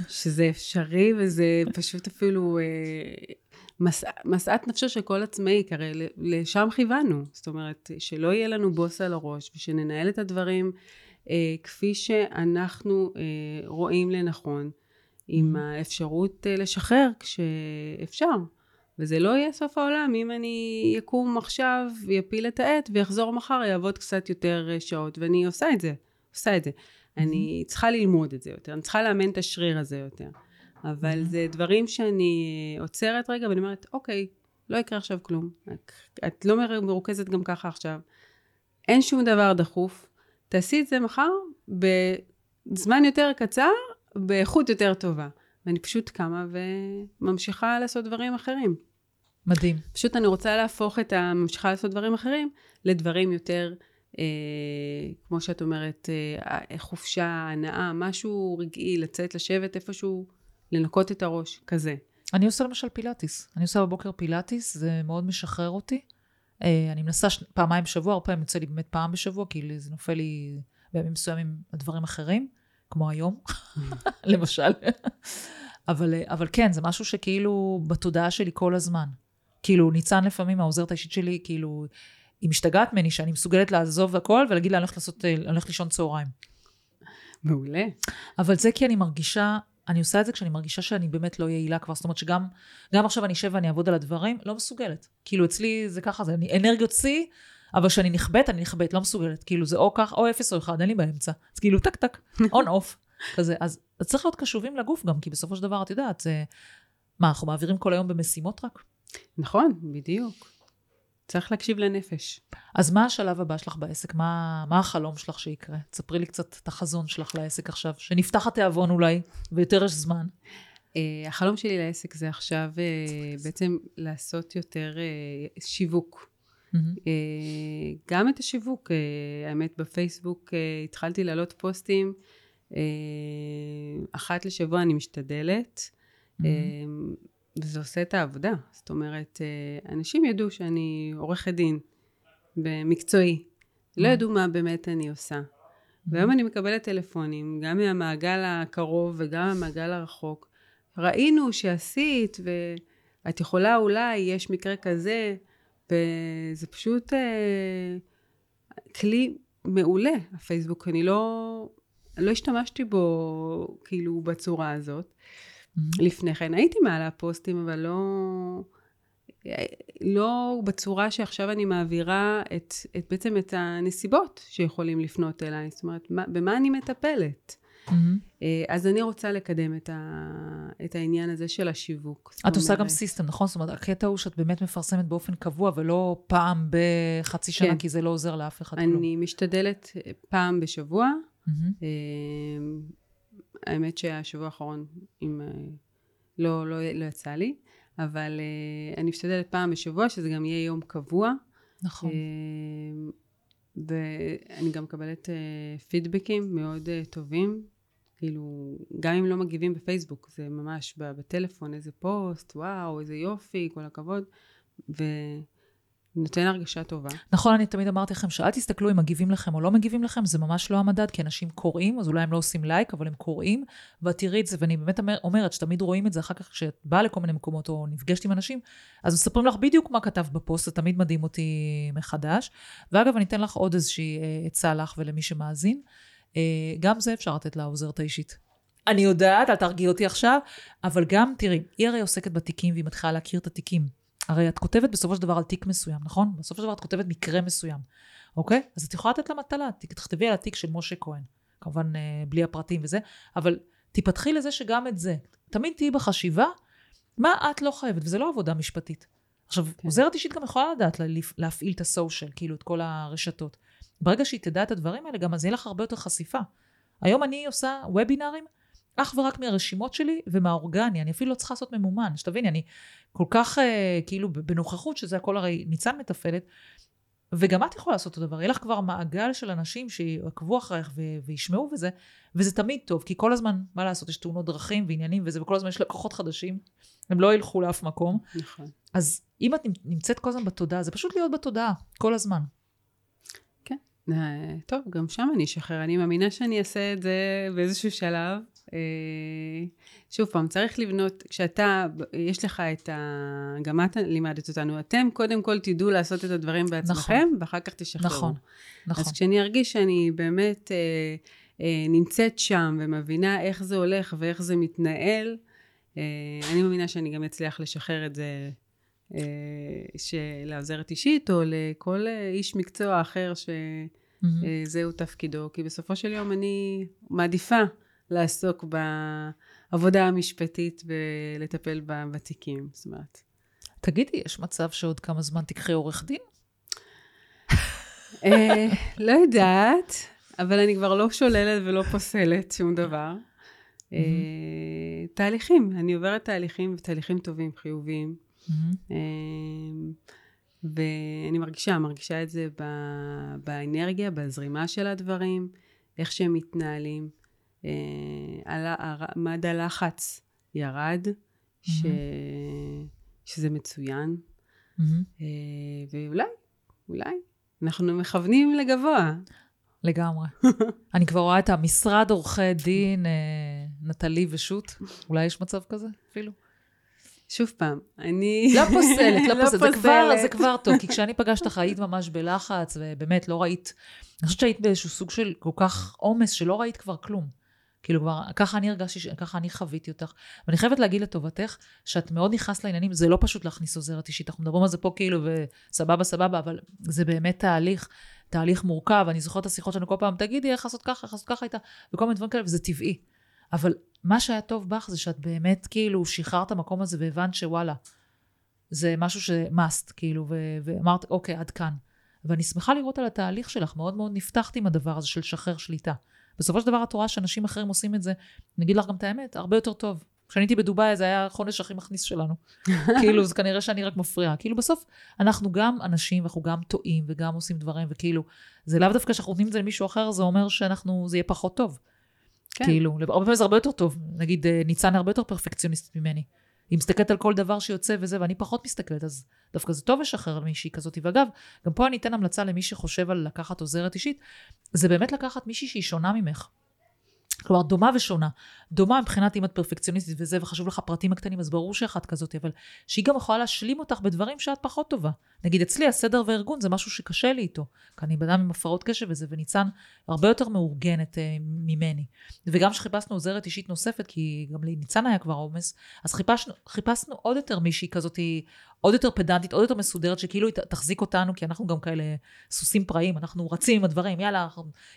שזה אפשרי וזה פשוט אפילו אה, משאת נפשו של כל עצמאי, כי הרי לשם כיוונו. זאת אומרת, שלא יהיה לנו בוס על הראש ושננהל את הדברים אה, כפי שאנחנו אה, רואים לנכון, עם mm-hmm. האפשרות אה, לשחרר כשאפשר. וזה לא יהיה סוף העולם אם אני יקום עכשיו ויפיל את העט ויחזור מחר יעבוד קצת יותר אה, שעות ואני עושה את זה, עושה את זה. Mm-hmm. אני צריכה ללמוד את זה יותר, אני צריכה לאמן את השריר הזה יותר. אבל. זה דברים שאני עוצרת רגע ואני אומרת, אוקיי, לא יקרה עכשיו כלום. את לא מרוכזת גם ככה עכשיו. אין שום דבר דחוף. תעשי את זה מחר בזמן יותר קצר, באיכות יותר טובה. ואני פשוט קמה וממשיכה לעשות דברים אחרים.
מדהים.
פשוט אני רוצה להפוך את הממשיכה לעשות דברים אחרים לדברים יותר, אה, כמו שאת אומרת, אה, חופשה, הנאה, משהו רגעי, לצאת, לשבת איפשהו, לנקות את הראש, כזה.
אני עושה למשל פילאטיס. אני עושה בבוקר פילאטיס, זה מאוד משחרר אותי. אה, אני מנסה ש... פעמיים בשבוע, הרבה פעמים יוצא לי באמת פעם בשבוע, כי זה נופל לי בימים מסוימים הדברים אחרים. כמו היום, למשל. אבל, אבל כן, זה משהו שכאילו בתודעה שלי כל הזמן. כאילו, ניצן לפעמים, העוזרת האישית שלי, כאילו, היא משתגעת ממני שאני מסוגלת לעזוב הכל ולהגיד לה, אני הולכת לעשות, אני הולכת לישון צהריים.
מעולה.
אבל זה כי אני מרגישה, אני עושה את זה כשאני מרגישה שאני באמת לא יעילה כבר. זאת אומרת שגם גם עכשיו אני אשב ואני אעבוד על הדברים, לא מסוגלת. כאילו, אצלי זה ככה, זה אני, אנרגיות שיא, אבל כשאני נכבדת, אני נכבדת, לא מסוגלת. כאילו, זה או כך, או אפס או אחד, אין לי באמצע. אז כאילו, טק טק, און אוף, כזה. אז, אז צריך להיות קשובים לגוף גם, כי בסופו של דבר, את יודעת, זה... מה, אנחנו מעבירים כל היום במשימות רק?
נכון, בדיוק. צריך להקשיב לנפש.
אז מה השלב הבא שלך בעסק? מה, מה החלום שלך שיקרה? תספרי לי קצת את החזון שלך לעסק עכשיו, שנפתח התיאבון אולי, ויותר יש זמן.
Uh, החלום שלי לעסק זה עכשיו uh, בעצם לעשות יותר uh, שיווק. Mm-hmm. Uh, גם את השיווק, uh, האמת בפייסבוק uh, התחלתי להעלות פוסטים, uh, אחת לשבוע אני משתדלת. Mm-hmm. Uh, וזה עושה את העבודה. זאת אומרת, אה, אנשים ידעו שאני עורכת דין במקצועי. לא ידעו מה באמת אני עושה. והיום אני מקבלת טלפונים, גם מהמעגל הקרוב וגם מהמעגל הרחוק. ראינו שעשית, ואת יכולה אולי, יש מקרה כזה, וזה פשוט אה, כלי מעולה, הפייסבוק. אני לא, לא השתמשתי בו כאילו בצורה הזאת. Mm-hmm. לפני כן. הייתי מעלה פוסטים, אבל לא... לא בצורה שעכשיו אני מעבירה את, את בעצם את הנסיבות שיכולים לפנות אליי. זאת אומרת, מה, במה אני מטפלת? Mm-hmm. אז אני רוצה לקדם את, ה, את העניין הזה של השיווק.
את עושה גם סיסטם, נכון? זאת אומרת, הקטע הוא שאת באמת מפרסמת באופן קבוע, ולא פעם בחצי שנה, כן. כי זה לא עוזר לאף אחד
אני כלום. משתדלת פעם בשבוע. Mm-hmm. האמת שהשבוע האחרון, אם אה, לא, לא, לא יצא לי, אבל uh, אני משתדלת פעם בשבוע, שזה גם יהיה יום קבוע.
נכון. Uh,
ואני גם מקבלת פידבקים מאוד טובים, כאילו, גם אם לא מגיבים בפייסבוק, זה ממש בטלפון, איזה פוסט, וואו, איזה יופי, כל הכבוד. ו... נותן הרגשה טובה.
נכון, אני תמיד אמרתי לכם שאל תסתכלו אם מגיבים לכם או לא מגיבים לכם, זה ממש לא המדד, כי אנשים קוראים, אז אולי הם לא עושים לייק, אבל הם קוראים, ואת תראי את זה, ואני באמת אומר, אומרת שתמיד רואים את זה אחר כך כשאת באה לכל מיני מקומות או נפגשת עם אנשים, אז מספרים לך בדיוק מה כתבת בפוסט, זה תמיד מדהים אותי מחדש. ואגב, אני אתן לך עוד איזושהי אה, עצה לך ולמי שמאזין. אה, גם זה אפשר לתת לעוזרת האישית. אני יודעת, אל תרגיעי אותי עכשיו, אבל גם, תראי, היא הרי עוסקת בתיקים והיא מתחילה להכיר את התיקים. הרי את כותבת בסופו של דבר על תיק מסוים, נכון? בסופו של דבר את כותבת מקרה מסוים, אוקיי? אז את יכולה לתת לה מטלה, תכתבי על התיק של משה כהן. כמובן אה, בלי הפרטים וזה, אבל תיפתחי לזה שגם את זה. תמיד תהיי בחשיבה, מה את לא חייבת, וזה לא עבודה משפטית. עכשיו, כן. עוזרת אישית גם יכולה לדעת לה, להפעיל את הסושיאל, כאילו את כל הרשתות. ברגע שהיא תדע את הדברים האלה, גם אז יהיה לך הרבה יותר חשיפה. היום אני עושה וובינארים, אך ורק מהרשימות שלי ומהאורגני, אני אפילו לא צריכה לעשות ממומן, שתביני, אני כל כך אה, כאילו בנוכחות, שזה הכל הרי ניצן מתפעלת, וגם את יכולה לעשות אותו דבר, יהיה לך כבר מעגל של אנשים שיעקבו אחריך ו- וישמעו וזה, וזה תמיד טוב, כי כל הזמן, מה לעשות, יש תאונות דרכים ועניינים וזה, וכל הזמן יש לקוחות חדשים, הם לא ילכו לאף מקום.
נכון.
אז אם את נמצאת כל הזמן בתודעה, זה פשוט להיות בתודעה, כל הזמן.
כן, אה, טוב, גם שם אני אשחרר, אני מאמינה שאני אעשה את זה באיזשהו שלב. אה, שוב פעם, צריך לבנות, כשאתה, יש לך את ה... גם את לימדת אותנו, אתם קודם כל תדעו לעשות את הדברים בעצמכם, נכון. ואחר כך תשחררו.
נכון, נכון.
אז כשאני ארגיש שאני באמת אה, אה, נמצאת שם ומבינה איך זה הולך ואיך זה מתנהל, אה, אני מאמינה שאני גם אצליח לשחרר את זה אה, לעוזרת אישית, או לכל אה, איש מקצוע אחר שזהו mm-hmm. תפקידו, כי בסופו של יום אני מעדיפה לעסוק בעבודה המשפטית ולטפל בתיקים, זאת אומרת.
תגידי, יש מצב שעוד כמה זמן תקחי עורך דין?
אה, לא יודעת, אבל אני כבר לא שוללת ולא פוסלת שום דבר. אה, תהליכים, אני עוברת תהליכים, ותהליכים טובים, חיוביים. אה, ואני מרגישה, מרגישה את זה באנרגיה, בזרימה של הדברים, איך שהם מתנהלים. אה, מד הלחץ ירד. ש... שזה מצוין. אה, ואולי, אולי, אנחנו מכוונים לגבוה.
לגמרי. אני כבר רואה את המשרד עורכי דין, אה, נטלי ושות', אולי יש מצב כזה אפילו?
שוב פעם, אני...
לא פוסלת, לא, לא פוסלת. זה כבר, זה כבר טוב, כי כשאני פגשת אותך היית ממש בלחץ, ובאמת לא ראית, אני חושבת שהיית באיזשהו סוג של כל כך עומס, שלא ראית כבר כלום. כאילו כבר, ככה אני הרגשתי, ככה אני חוויתי אותך. ואני חייבת להגיד לטובתך, שאת מאוד נכנסת לעניינים, זה לא פשוט להכניס עוזרת אישית, אנחנו מדברים על זה פה כאילו, וסבבה סבבה, אבל זה באמת תהליך, תהליך מורכב. אני זוכרת את השיחות שלנו כל פעם, תגידי איך לעשות ככה, איך לעשות ככה איתה, וכל מיני דברים כאלה, וזה טבעי. אבל מה שהיה טוב בך זה שאת באמת כאילו שחררת המקום הזה והבנת שוואלה, זה משהו ש-must, כאילו, ו- ואמרת, אוקיי, עד כאן. ואני שמחה לראות על התהליך שלך, מאוד מאוד נפתחת עם הדבר הזה של לשחרר שליטה. בסופו של דבר את רואה שאנשים אחרים עושים את זה, אני אגיד לך גם את האמת, הרבה יותר טוב. כשאני הייתי בדובאי זה היה החונש הכי מכניס שלנו. כאילו, זה כנראה שאני רק מפריעה. כאילו, בסוף אנחנו גם אנשים, ואנחנו גם טועים, וגם עושים דברים, וכאילו, זה לאו דווקא שאנחנו נותנים את זה למישהו אחר, זה אומר שאנחנו, זה יהיה פחות טוב. כן. כאילו, הרבה פעמים זה הרבה יותר טוב. נגיד, אה, ניצן הרבה יותר פרפקציוניסט ממני. היא מסתכלת על כל דבר שיוצא וזה, ואני פחות מסתכלת, אז דווקא זה טוב לשחרר על מישהי כזאת. ואגב, גם פה אני אתן המלצה למי שחושב על לקחת עוזרת אישית, זה באמת לקחת מישהי שהיא שונה ממך. כלומר, דומה ושונה. דומה מבחינת אם את פרפקציוניסטית וזה, וחשוב לך הפרטים הקטנים, אז ברור שאחת כזאת, אבל שהיא גם יכולה להשלים אותך בדברים שאת פחות טובה. נגיד, אצלי הסדר והארגון זה משהו שקשה לי איתו. כי אני בן אדם עם הפרעות קשב וזה, וניצן הרבה יותר מאורגנת אה, ממני. וגם כשחיפשנו עוזרת אישית נוספת, כי גם לניצן היה כבר עומס, אז חיפשנו, חיפשנו עוד יותר מישהי כזאת, עוד יותר פדנטית, עוד יותר מסודרת, שכאילו תחזיק אותנו, כי אנחנו גם כאלה סוסים פראיים, אנחנו רצים עם הדברים, יאללה,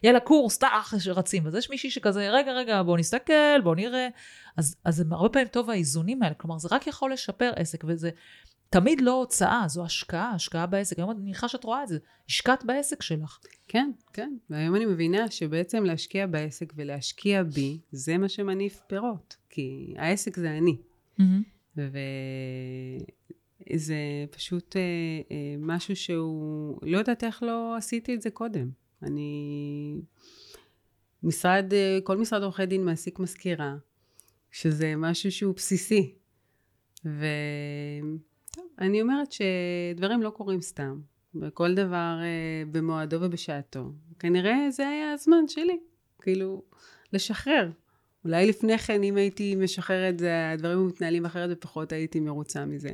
יאללה, קורס, טאח, רצים. אז יש מישהי שכזה, רגע, רגע, בוא נסתכל, בוא נראה. אז, אז הרבה פעמים טוב האיזונים האלה, כלומר, זה רק יכול לשפר עסק, וזה תמיד לא הוצאה, זו השקעה, השקעה בעסק. היום אני מניחה שאת רואה את זה, השקעת בעסק שלך.
כן, כן. והיום אני מבינה שבעצם להשקיע בעסק ולהשקיע בי, זה מה שמניף פירות. כי העסק זה אני. Mm-hmm. וזה פשוט אה, אה, משהו שהוא, לא יודעת איך לא עשיתי את זה קודם. אני... משרד, אה, כל משרד עורכי דין מעסיק מזכירה, שזה משהו שהוא בסיסי. ו... אני אומרת שדברים לא קורים סתם, וכל דבר אה, במועדו ובשעתו. כנראה זה היה הזמן שלי, כאילו, לשחרר. אולי לפני כן, אם הייתי משחררת, זה, הדברים מתנהלים אחרת ופחות הייתי מרוצה מזה.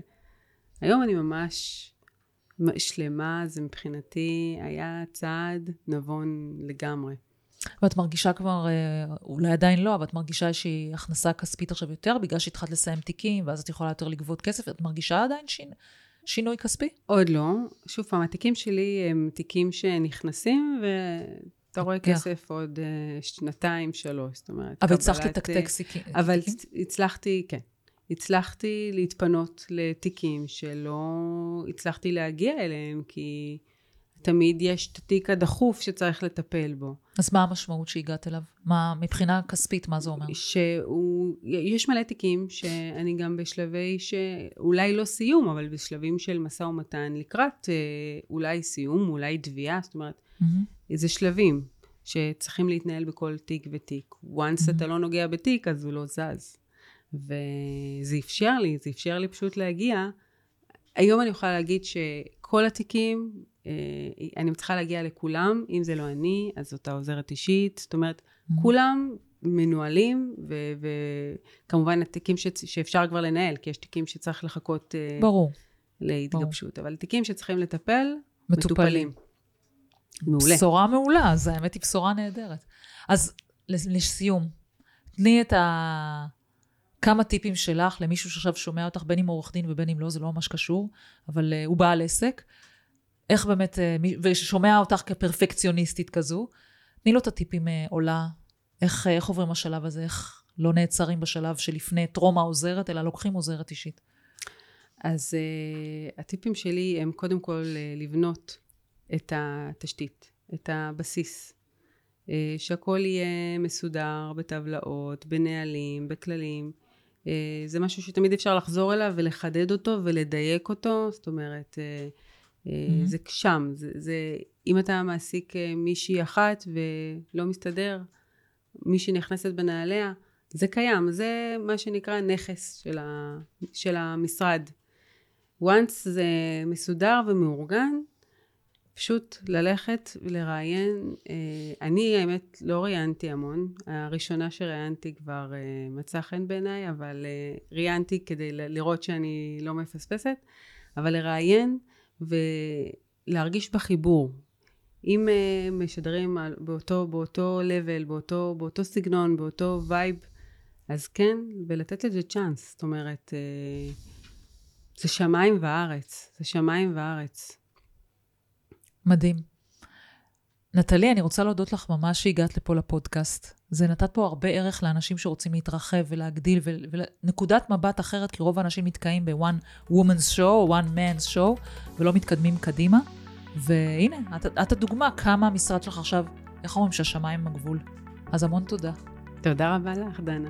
היום אני ממש שלמה, זה מבחינתי היה צעד נבון לגמרי.
ואת מרגישה כבר, אה, אולי עדיין לא, אבל את מרגישה איזושהי הכנסה כספית עכשיו יותר, בגלל שהתחלת לסיים תיקים, ואז את יכולה יותר לגבות כסף, את מרגישה עדיין שינ... שינוי כספי?
עוד לא. שוב פעם, התיקים שלי הם תיקים שנכנסים, ואתה רואה כן. כסף עוד uh, שנתיים, שלוש, זאת אומרת.
אבל הצלחת לתקתק סיקים?
אבל הצלחתי, כן. הצלחתי להתפנות לתיקים שלא הצלחתי להגיע אליהם, כי... תמיד יש את התיק הדחוף שצריך לטפל בו.
אז מה המשמעות שהגעת אליו? מה, מבחינה כספית, מה זה אומר?
שהוא, יש מלא תיקים שאני גם בשלבי שאולי לא סיום, אבל בשלבים של משא ומתן לקראת אה, אולי סיום, אולי תביעה, זאת אומרת, mm-hmm. זה שלבים שצריכים להתנהל בכל תיק ותיק. once mm-hmm. אתה לא נוגע בתיק, אז הוא לא זז. וזה אפשר לי, זה אפשר לי פשוט להגיע. היום אני יכולה להגיד שכל התיקים אה, אני מצליחה להגיע לכולם, אם זה לא אני, אז זאת העוזרת אישית, זאת אומרת, mm-hmm. כולם מנוהלים, וכמובן התיקים ש- שאפשר כבר לנהל, כי יש תיקים שצריך לחכות אה,
ברור.
להתגבשות, ברור. אבל תיקים שצריכים לטפל, מטופלים. מטופלים.
מעולה. בשורה מעולה, אז האמת היא בשורה נהדרת. אז לסיום, תני את ה... כמה טיפים שלך למישהו שעכשיו שומע אותך, בין אם עורך דין ובין אם לא, זה לא ממש קשור, אבל uh, הוא בעל עסק. איך באמת, אה, ושומע אותך כפרפקציוניסטית כזו, תני לו את הטיפים אה, עולה, איך, איך עוברים השלב הזה, איך לא נעצרים בשלב שלפני טרום העוזרת, אלא לוקחים עוזרת אישית.
אז uh, הטיפים שלי הם קודם כל uh, לבנות את התשתית, את הבסיס. Uh, שהכל יהיה מסודר בטבלאות, בנהלים, בכללים. Uh, זה משהו שתמיד אפשר לחזור אליו ולחדד אותו ולדייק אותו, זאת אומרת, Mm-hmm. זה שם, זה, זה, אם אתה מעסיק אה, מישהי אחת ולא מסתדר, מישהי נכנסת בנעליה, זה קיים, זה מה שנקרא נכס של, ה, של המשרד. once זה מסודר ומאורגן, פשוט ללכת ולראיין. אה, אני האמת לא ראיינתי המון, הראשונה שראיינתי כבר מצא חן בעיניי, אבל ראיינתי כדי לראות שאני לא מפספסת, אבל לראיין ולהרגיש בחיבור אם משדרים באותו, באותו level, באותו, באותו סגנון, באותו vibe, אז כן, ולתת לזה צ'אנס. זאת אומרת, זה שמיים וארץ. זה שמיים וארץ.
מדהים. נטלי, אני רוצה להודות לך ממש שהגעת לפה לפודקאסט. זה נתת פה הרבה ערך לאנשים שרוצים להתרחב ולהגדיל, ונקודת מבט אחרת, כי רוב האנשים נתקעים ב-one woman's show one man's show, ולא מתקדמים קדימה. והנה, את, את הדוגמה כמה המשרד שלך עכשיו, איך אומרים שהשמיים הם הגבול. אז המון תודה.
תודה רבה לך, דנה.